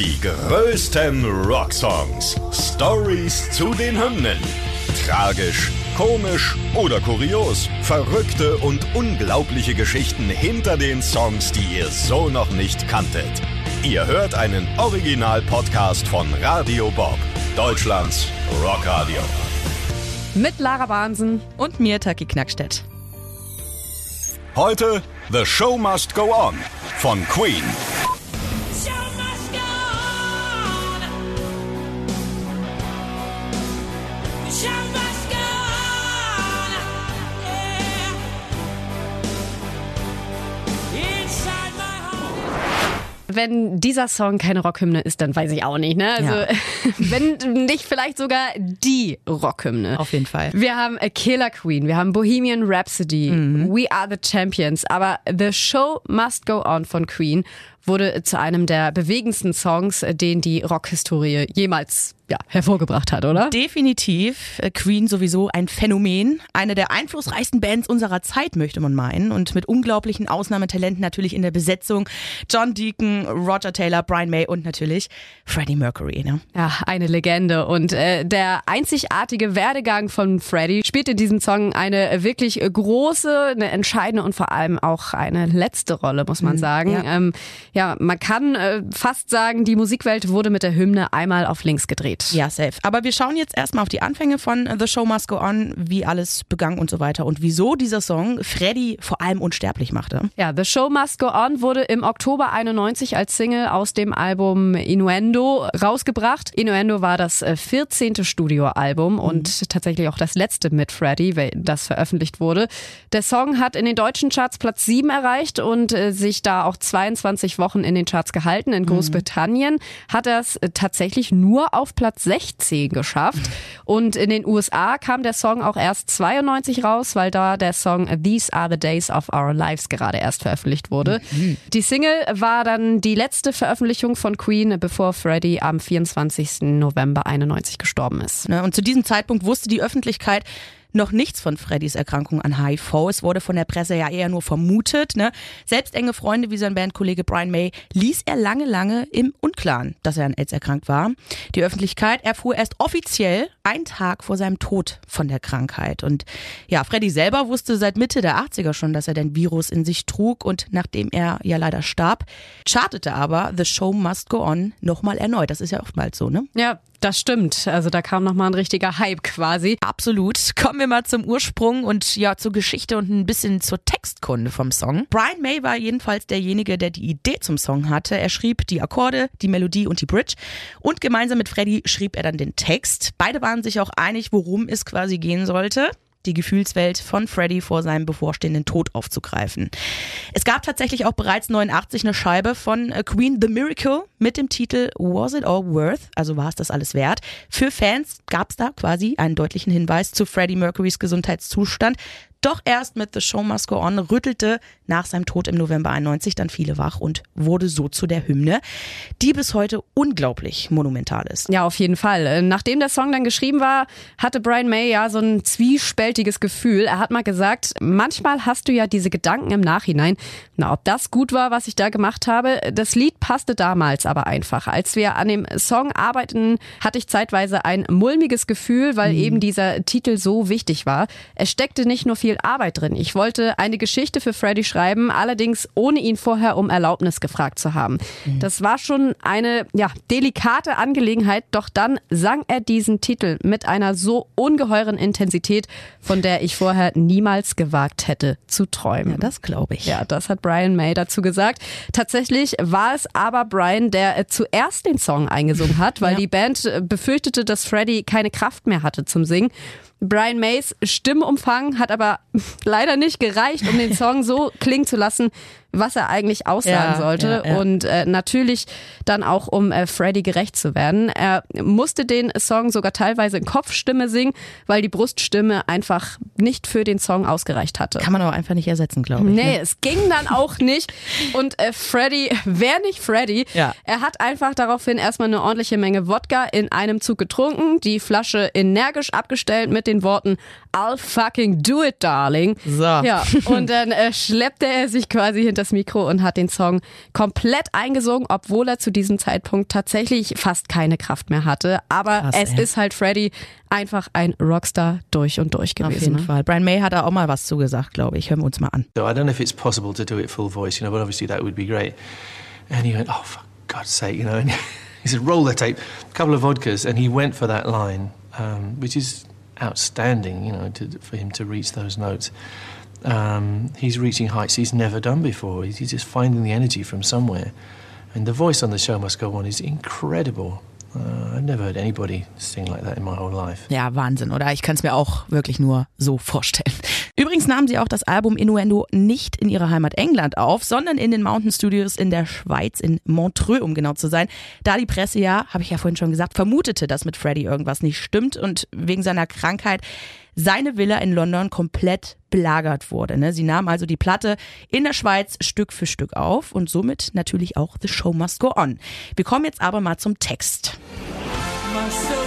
Die größten Rocksongs. Stories zu den Hymnen. Tragisch, komisch oder kurios. Verrückte und unglaubliche Geschichten hinter den Songs, die ihr so noch nicht kanntet. Ihr hört einen Original-Podcast von Radio Bob, Deutschlands Rockradio. Mit Lara Bahnsen. Und mir, Taki Knackstedt. Heute The Show Must Go On von Queen. Wenn dieser Song keine Rockhymne ist, dann weiß ich auch nicht. Ne? Also, Ja. wenn nicht vielleicht sogar die Rockhymne. Auf jeden Fall. Wir haben A Killer Queen, wir haben Bohemian Rhapsody, Mhm. We Are the Champions, aber The Show Must Go On von Queen wurde zu einem der bewegendsten Songs, den die Rockhistorie jemals ja, hervorgebracht hat, oder? Definitiv. Äh, Queen sowieso ein Phänomen. Eine der einflussreichsten Bands unserer Zeit, möchte man meinen. Und mit unglaublichen Ausnahmetalenten natürlich in der Besetzung. John Deacon, Roger Taylor, Brian May und natürlich Freddie Mercury. Ne? Ja, eine Legende. Und äh, der einzigartige Werdegang von Freddie spielt in diesem Song eine wirklich große, eine entscheidende und vor allem auch eine letzte Rolle, muss man sagen. ja. Ähm, ja, man kann äh, fast sagen, die Musikwelt wurde mit der Hymne einmal auf links gedreht. Ja, safe. Aber wir schauen jetzt erstmal auf die Anfänge von The Show Must Go On, wie alles begann und so weiter und wieso dieser Song Freddie vor allem unsterblich machte. Ja, The Show Must Go On wurde im Oktober 91 als Single aus dem Album Innuendo rausgebracht. Innuendo war das äh, 14. Studioalbum und tatsächlich auch das letzte mit Freddie, wel- das veröffentlicht wurde. Der Song hat in den deutschen Charts Platz 7 erreicht und äh, sich da auch 22 Wochen in den Charts gehalten. In Großbritannien hat er es äh, tatsächlich nur auf Platz 16 geschafft. Und in den USA kam der Song auch erst 92 raus, weil da der Song These Are the Days of Our Lives gerade erst veröffentlicht wurde. Die Single war dann die letzte Veröffentlichung von Queen, bevor Freddie am 24. November 91 gestorben ist. Ne? Und zu diesem Zeitpunkt wusste die Öffentlichkeit noch nichts von Freddys Erkrankung an HIV. Es wurde von der Presse ja eher nur vermutet. Ne? Selbst enge Freunde wie sein Bandkollege Brian May ließ er lange, lange im Unklaren, dass er an AIDS erkrankt war. Die Öffentlichkeit erfuhr erst offiziell einen Tag vor seinem Tod von der Krankheit. Und ja, Freddy selber wusste seit Mitte der 80er schon, dass er den Virus in sich trug. Und nachdem er ja leider starb, chartete aber The Show Must Go On nochmal erneut. Das ist ja oftmals so, ne? Ja, das stimmt. Also da kam nochmal ein richtiger Hype quasi. Absolut. Kommen wir mal zum Ursprung und ja zur Geschichte und ein bisschen zur Textkunde vom Song. Brian May war jedenfalls derjenige, der die Idee zum Song hatte. Er schrieb die Akkorde, die Melodie und die Bridge und gemeinsam mit Freddie schrieb er dann den Text. Beide waren sich auch einig, worum es quasi gehen sollte. Die Gefühlswelt von Freddie vor seinem bevorstehenden Tod aufzugreifen. Es gab tatsächlich auch bereits 89 eine Scheibe von äh, Queen The Miracle mit dem Titel Was It All Worth? Also war es das alles wert? Für Fans gab es da quasi einen deutlichen Hinweis zu Freddie Mercurys Gesundheitszustand. Doch erst mit The Show Must Go On rüttelte nach seinem Tod im November 91 dann viele wach und wurde so zu der Hymne, die bis heute unglaublich monumental ist. Ja, auf jeden Fall. Äh, Nachdem der Song dann geschrieben war, hatte Brian May ja so ein zwiespältiges Gefühl. Er hat mal gesagt, manchmal hast du ja diese Gedanken im Nachhinein, na, ob das gut war, was ich da gemacht habe. Das Lied passte damals aber einfach. Als wir an dem Song arbeiteten, hatte ich zeitweise ein mulmiges Gefühl, weil eben dieser Titel so wichtig war. Es steckte nicht nur viel Arbeit drin. Ich wollte eine Geschichte für Freddie schreiben, allerdings ohne ihn vorher um Erlaubnis gefragt zu haben. Das war schon eine ja, delikate Angelegenheit, doch dann sang er diesen Titel mit einer so ungeheuren Intensität, von der ich vorher niemals gewagt hätte zu träumen. Ja, das glaube ich. Ja, das hat Brian May dazu gesagt. Tatsächlich war es aber Brian, der äh, zuerst den Song eingesungen hat, weil Ja. die Band äh, befürchtete, dass Freddie keine Kraft mehr hatte zum Singen. Brian Mays Stimmumfang hat aber leider nicht gereicht, um den Song so klingen zu lassen, was er eigentlich aussagen Ja, sollte. ja, ja. Und äh, natürlich dann auch, um äh, Freddie gerecht zu werden. Er musste den Song sogar teilweise in Kopfstimme singen, weil die Bruststimme einfach nicht für den Song ausgereicht hatte. Kann man aber einfach nicht ersetzen, glaube ich. Nee, ne? es ging dann auch nicht. Und äh, Freddy, wer nicht Freddy, Ja. er hat einfach daraufhin erstmal eine ordentliche Menge Wodka in einem Zug getrunken, die Flasche energisch abgestellt mit den Worten I'll fucking do it, darling. So. Ja, und dann äh, schleppte er sich quasi hinters Mikro und hat den Song komplett eingesungen, obwohl er zu diesem Zeitpunkt tatsächlich fast keine Kraft mehr hatte. Aber Krass, es ey. ist halt Freddy einfach ein Rockstar durch und durch gewesen. Auf jeden ne? Fall. Brian May hat da auch mal was zugesagt, glaube ich. Hören wir uns mal an. So I don't know if it's possible to do it full voice, you know, but obviously that would be great. And he went, oh, for God's sake, you know. And he said, roll the tape, a couple of vodkas, and he went for that line, um, which is outstanding, you know, to, for him to reach those notes. Um, he's reaching heights he's never done before. He's, just finding the energy from somewhere. And the voice on the show must go on is incredible. Uh, I've never heard anybody sing like that in my whole life. Ja, Wahnsinn, oder? Ich kann es mir auch wirklich nur so vorstellen. Übrigens nahmen sie auch das Album Innuendo nicht in ihrer Heimat England auf, sondern in den Mountain Studios in der Schweiz, in Montreux, um genau zu sein. Da die Presse ja, habe ich ja vorhin schon gesagt, vermutete, dass mit Freddie irgendwas nicht stimmt und wegen seiner Krankheit seine Villa in London komplett belagert wurde. Ne? Sie nahmen also die Platte in der Schweiz Stück für Stück auf und somit natürlich auch The Show Must Go On. Wir kommen jetzt aber mal zum Text. My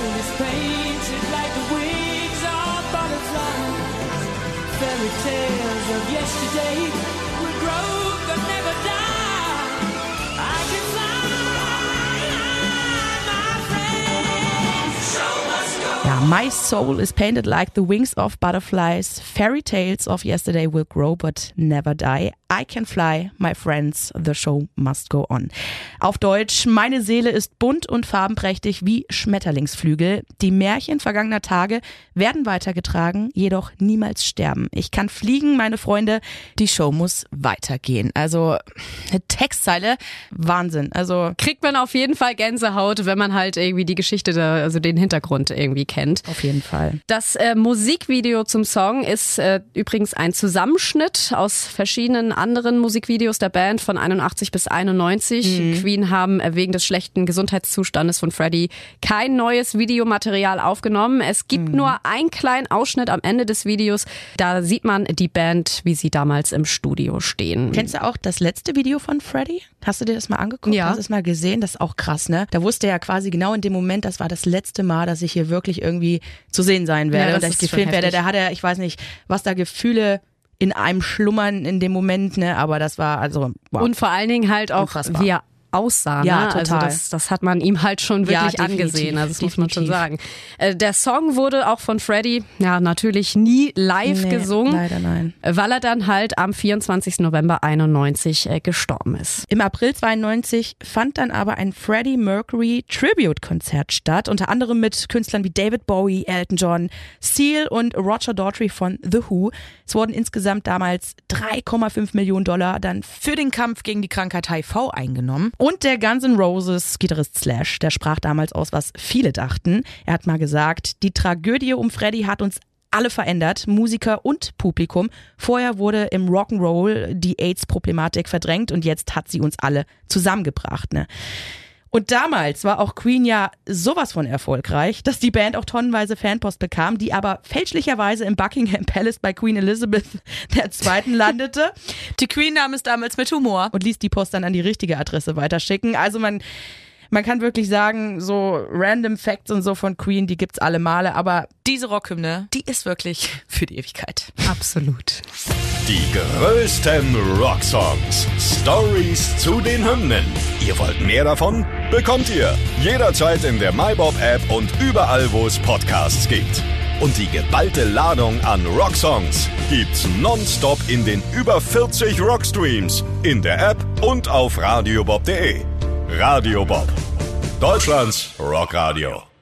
my soul is painted like the wings of butterflies. Fairy tales of yesterday will grow but never die. I can fly, my friends. The show must go on. Auf Deutsch, meine Seele ist bunt und farbenprächtig wie Schmetterlingsflügel. Die Märchen vergangener Tage werden weitergetragen, jedoch niemals sterben. Ich kann fliegen, meine Freunde. Die Show muss weitergehen. Also, eine Textzeile, Wahnsinn. Also, Kriegt man auf jeden Fall Gänsehaut, wenn man halt irgendwie die Geschichte, da, also den Hintergrund irgendwie kennt. auf jeden Fall. Das äh, Musikvideo zum Song ist äh, übrigens ein Zusammenschnitt aus verschiedenen anderen Musikvideos der Band von 81 bis 91. Queen haben äh, wegen des schlechten Gesundheitszustandes von Freddie kein neues Videomaterial aufgenommen. Es gibt nur einen kleinen Ausschnitt am Ende des Videos. Da sieht man die Band, wie sie damals im Studio stehen. Kennst du auch das letzte Video von Freddy? Hast du dir das mal angeguckt? Ja. Hast du es mal gesehen? Das ist auch krass, ne? Da wusste er ja quasi genau in dem Moment, das war das letzte Mal, dass ich hier wirklich irgendwie zu sehen sein werde Ja, und das dass ich gefilmt werde. Da hat er, ich weiß nicht, was da Gefühle in einem schlummern in dem Moment, ne? Aber das war also wow. Und vor allen Dingen halt auch, Unfassbar. wie er aussah. Ja, ne? Also total. das, das hat man ihm halt schon Ja, wirklich definitiv, angesehen. Also das muss man schon definitiv. sagen. Äh, Der Song wurde auch von Freddie ja natürlich nie live Nee, gesungen, leider nein. äh, weil er dann halt am 24. November 91 äh, gestorben ist. Im April 92 fand dann aber ein Freddie Mercury Tribute-Konzert statt, unter anderem mit Künstlern wie David Bowie, Elton John, Seal und Roger Daughtry von The Who. Es wurden insgesamt damals 3,5 Millionen Dollar dann für den Kampf gegen die Krankheit HIV eingenommen. Und der Guns N' Roses Gitarrist Slash, der sprach damals aus, was viele dachten. Er hat mal gesagt, die Tragödie um Freddie hat uns alle verändert, Musiker und Publikum. Vorher wurde im Rock'n'Roll die AIDS-Problematik verdrängt und jetzt hat sie uns alle zusammengebracht. Ne? Und damals war auch Queen ja sowas von erfolgreich, dass die Band auch tonnenweise Fanpost bekam, die aber fälschlicherweise im Buckingham Palace bei Queen Elizabeth II. landete Die Queen nahm es damals mit Humor. und ließ die Post dann an die richtige Adresse weiterschicken. Also man, man kann wirklich sagen, so random Facts und so von Queen, die gibt's alle Male, aber Diese Rockhymne, die ist wirklich für die Ewigkeit. Absolut. Die größten Rocksongs. Stories zu den Hymnen. Ihr wollt mehr davon? Bekommt ihr jederzeit in der MyBob-App und überall, wo es Podcasts gibt. Und die geballte Ladung an Rocksongs gibt's nonstop in den über 40 Rockstreams, in der App und auf radiobob.de. Radio Bob. Deutschlands Rockradio.